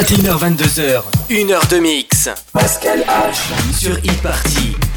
21h, 22h, 1h de mix. Pascal H. Sur e-party.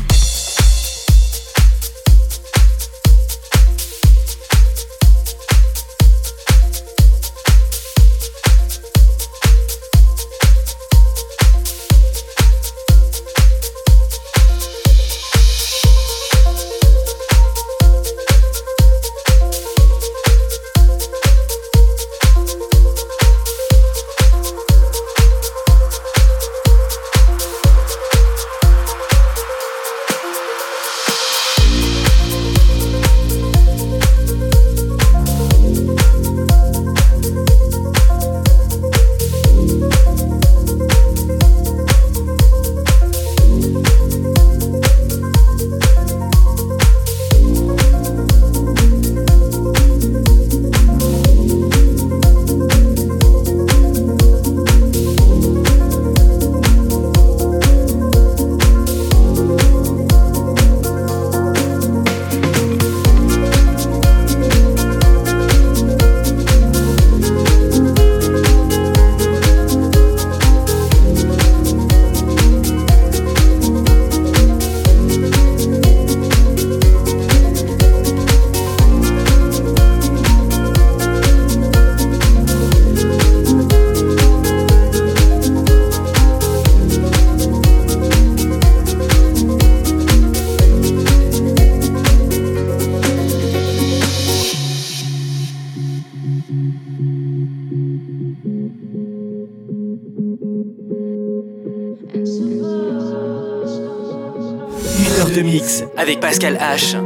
Avec Pascal H.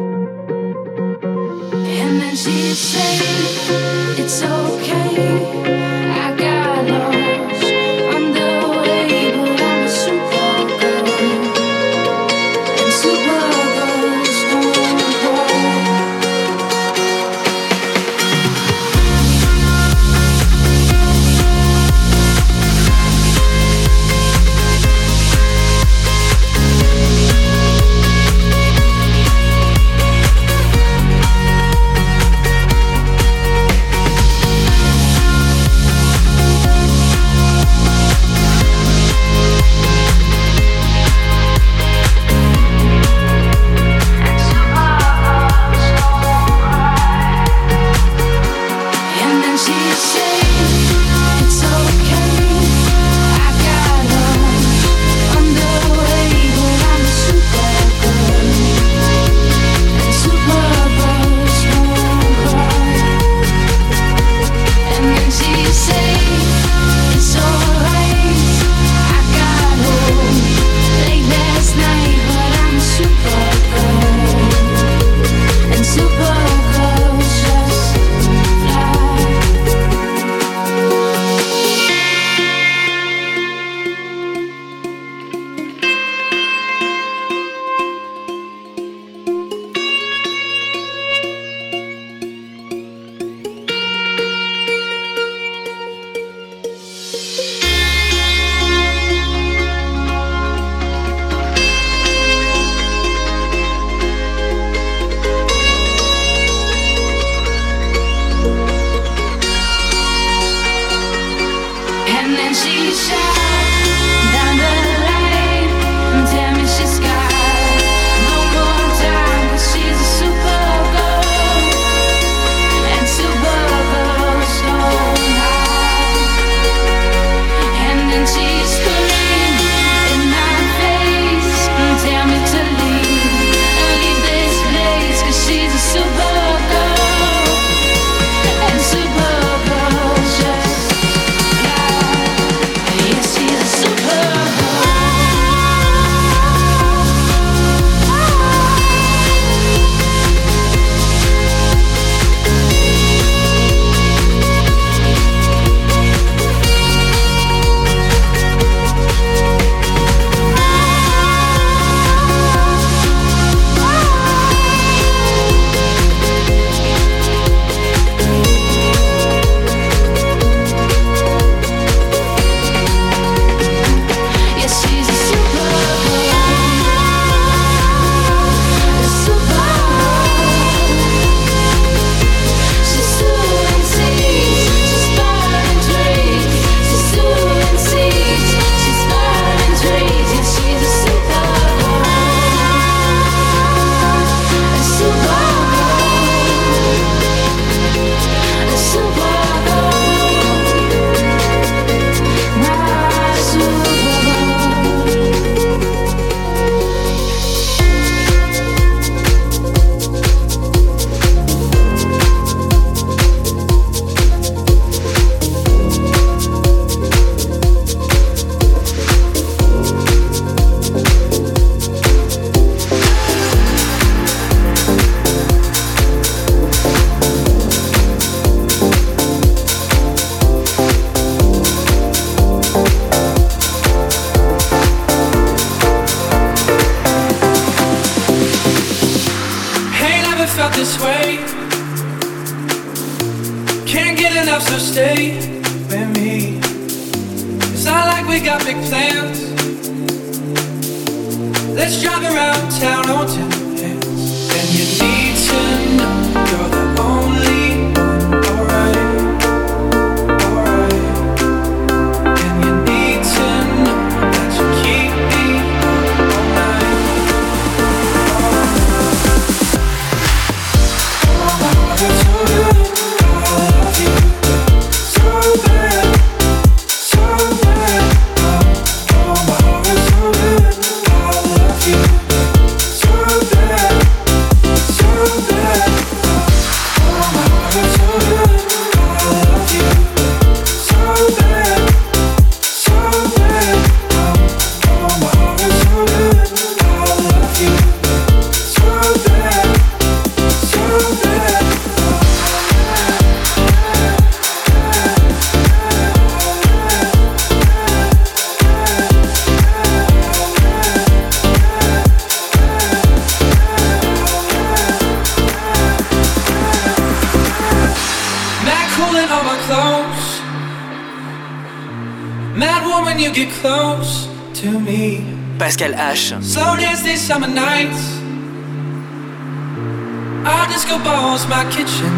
I just go balls my kitchen.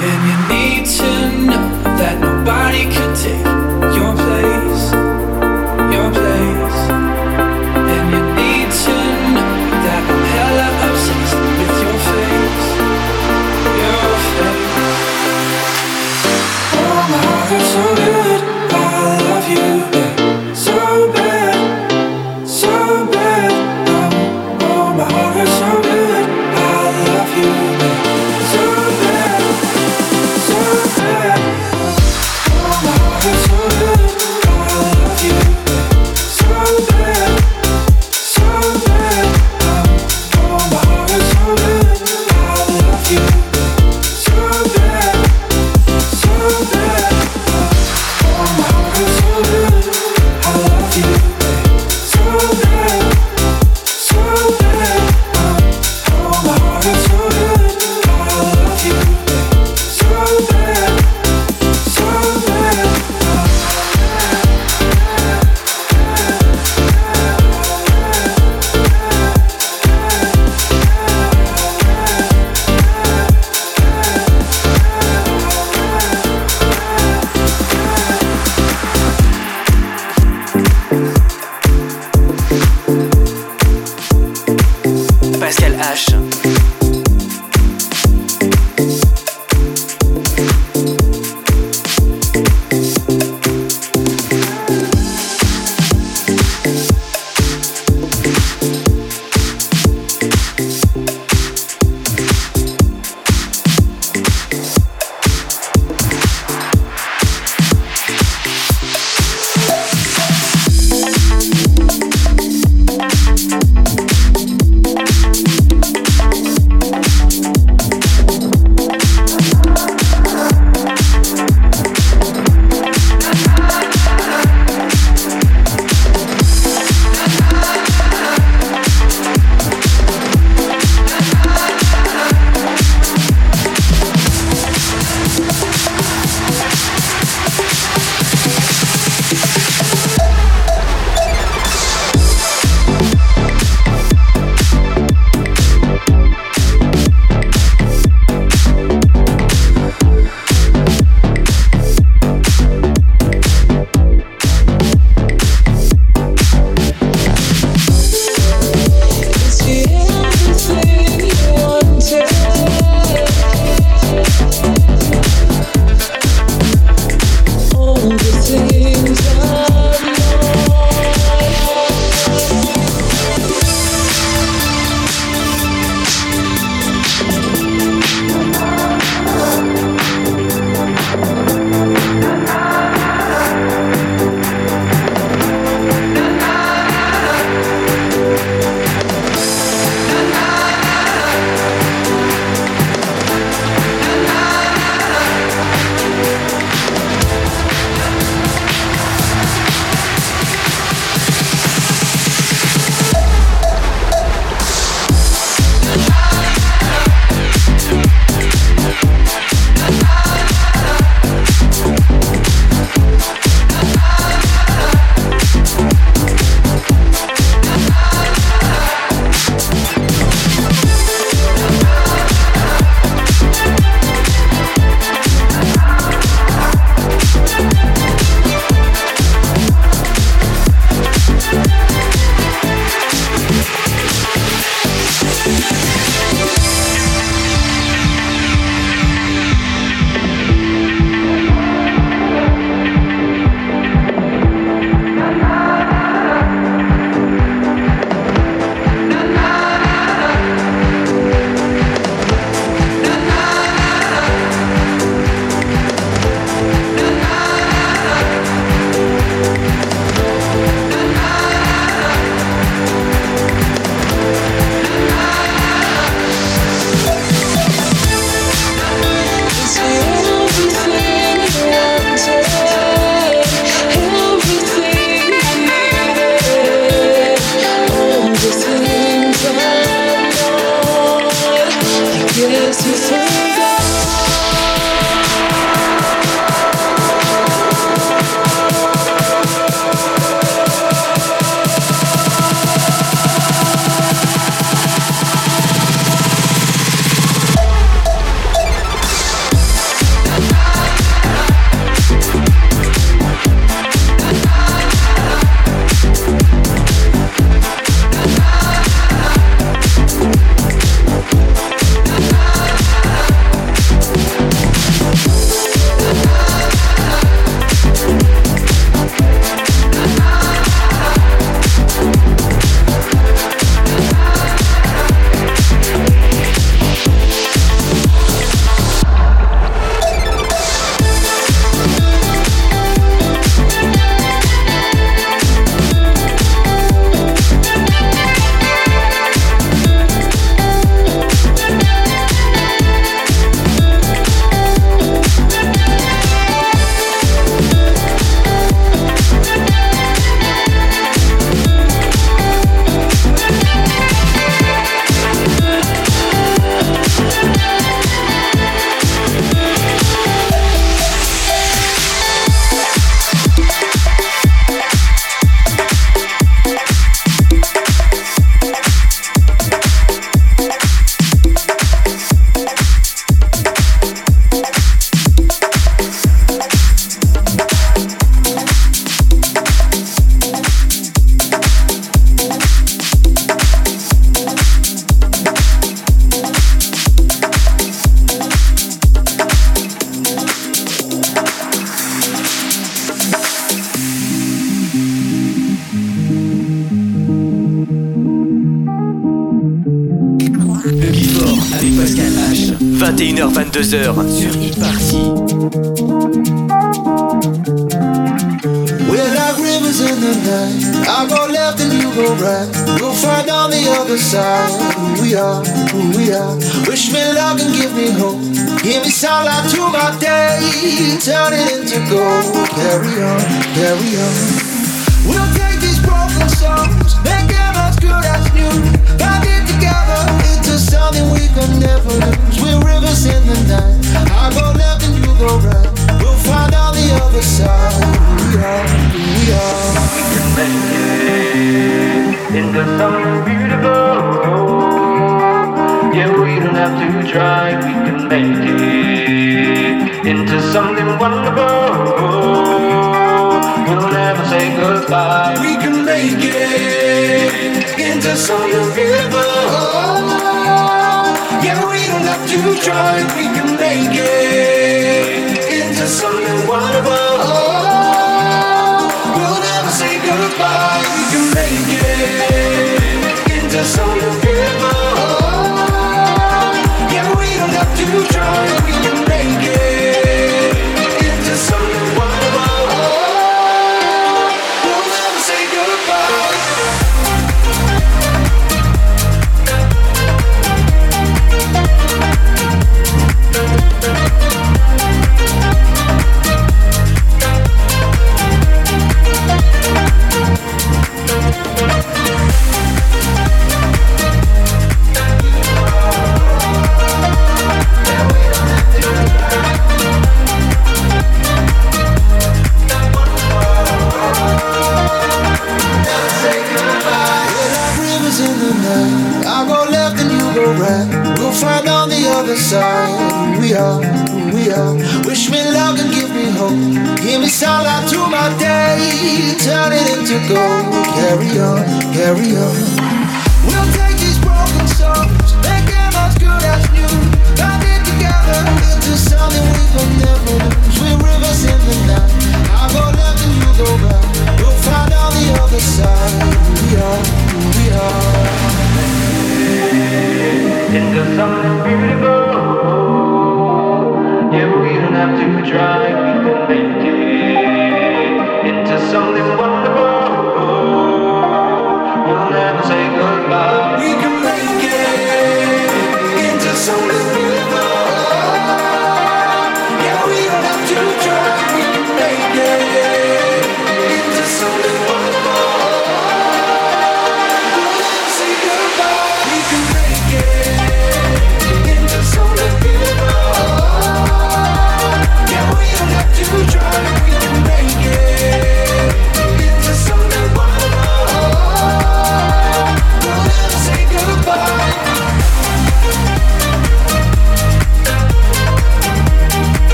And you need to know that nobody could take your place.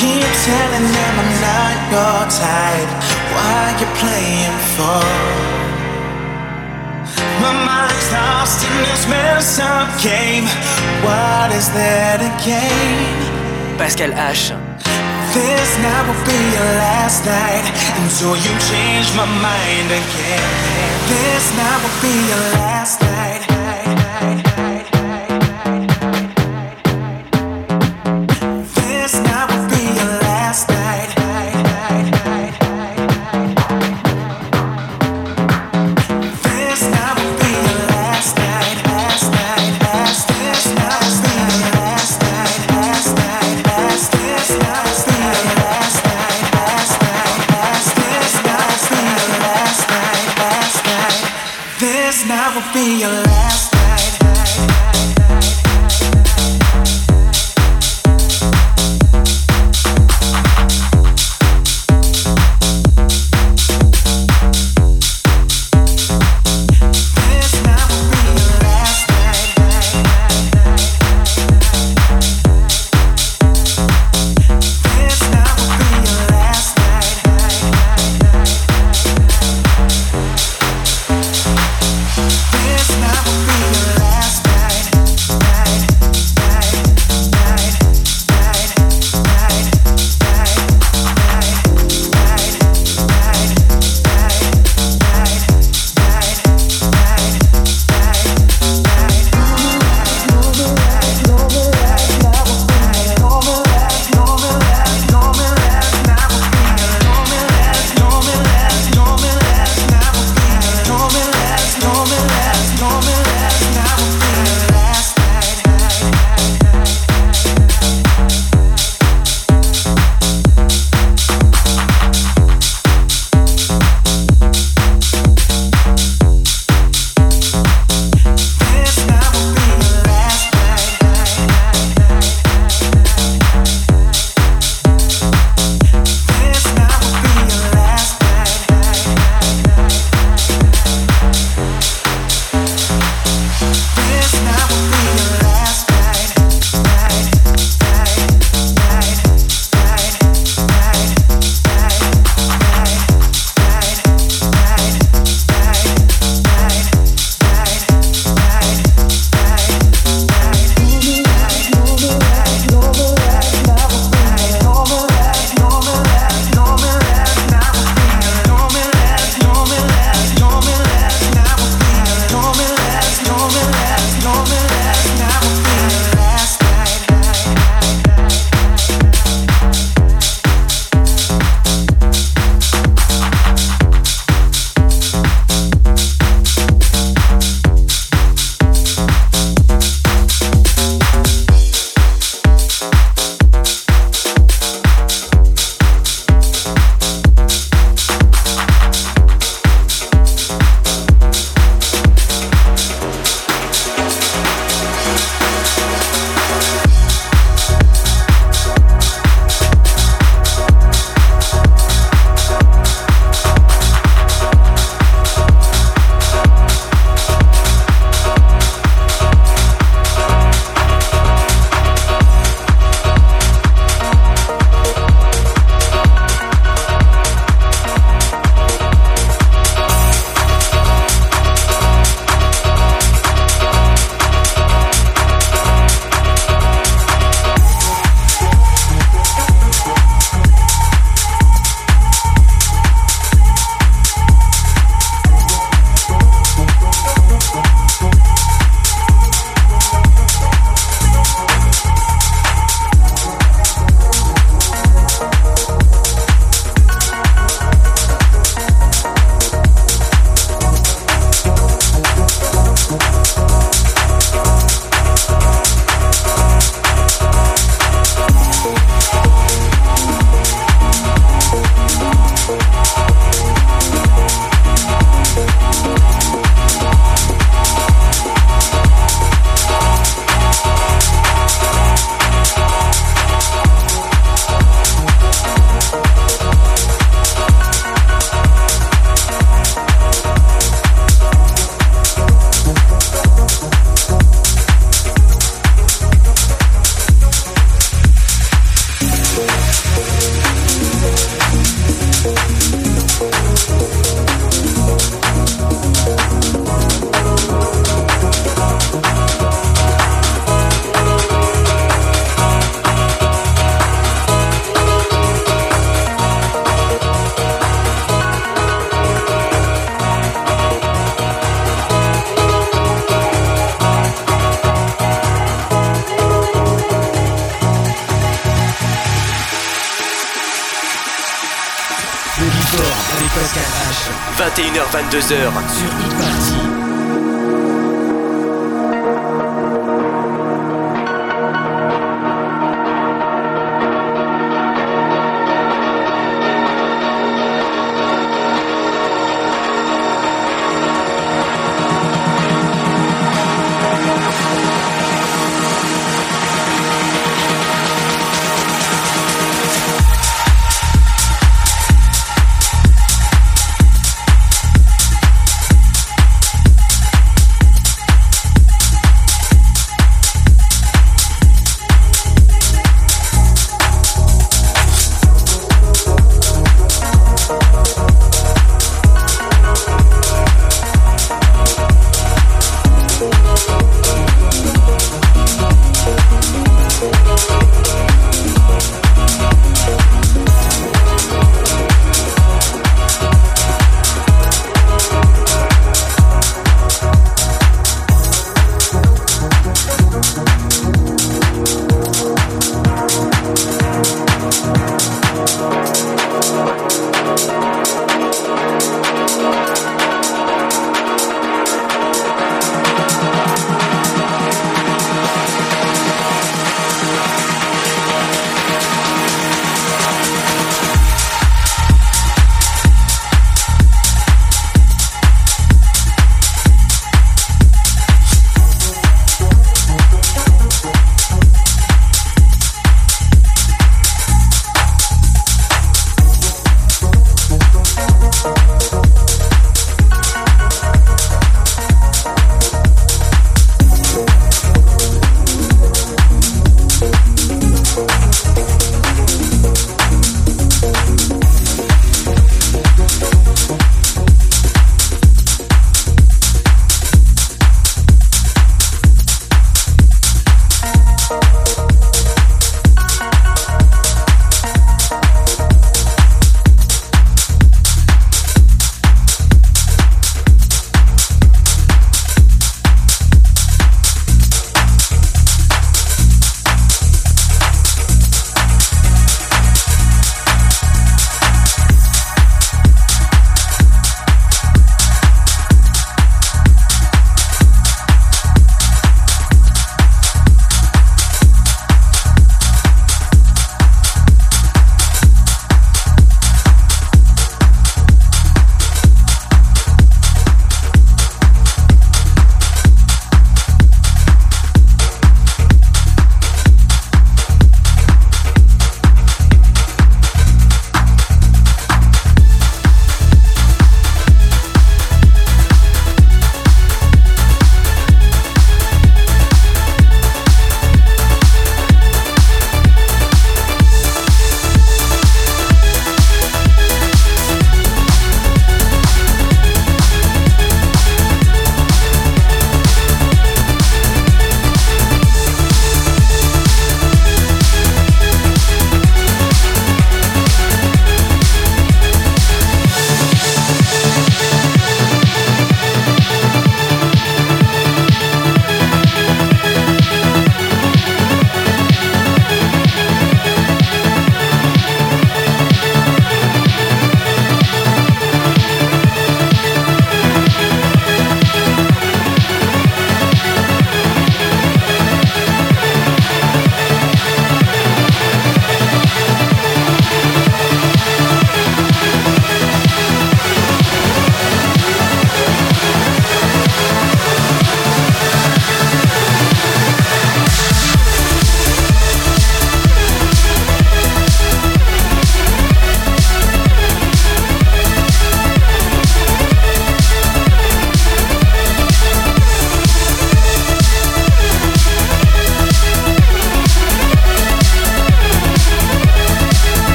keep telling them I'm not your type. Why you playing for? My mind's lost in this mess-up game. What is that again? gain? Pascal H. This night will be your last night until you change my mind again. This night will be your last night. 22h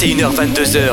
21h, 22h.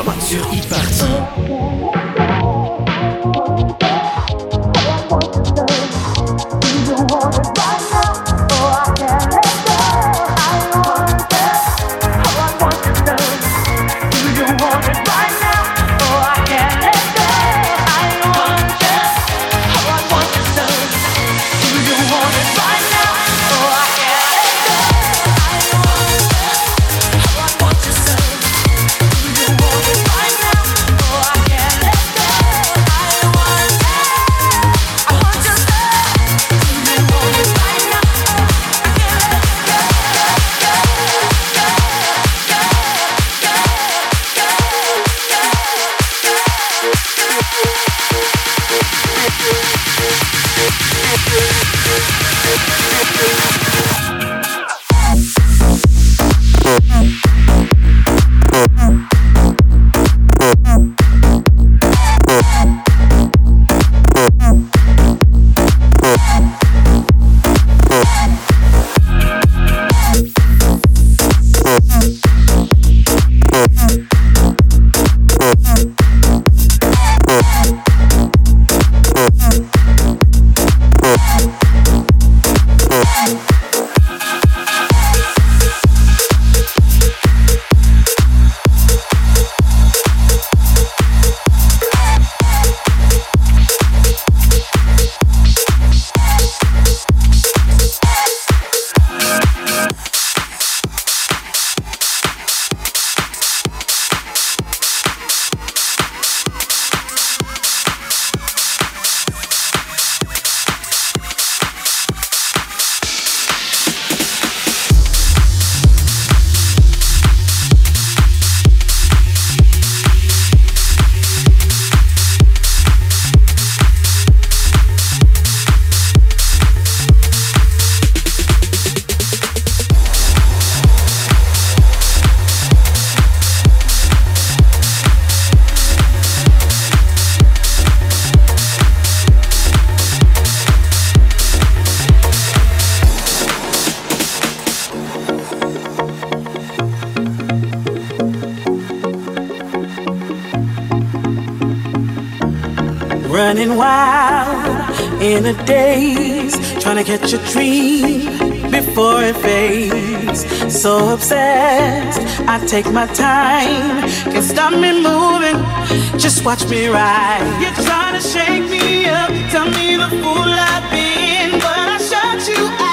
Catch a dream before it fades. So obsessed, I take my time, can't stop me moving. Just watch me ride. You're trying to shake me up, tell me the fool I've been, but I shut you out.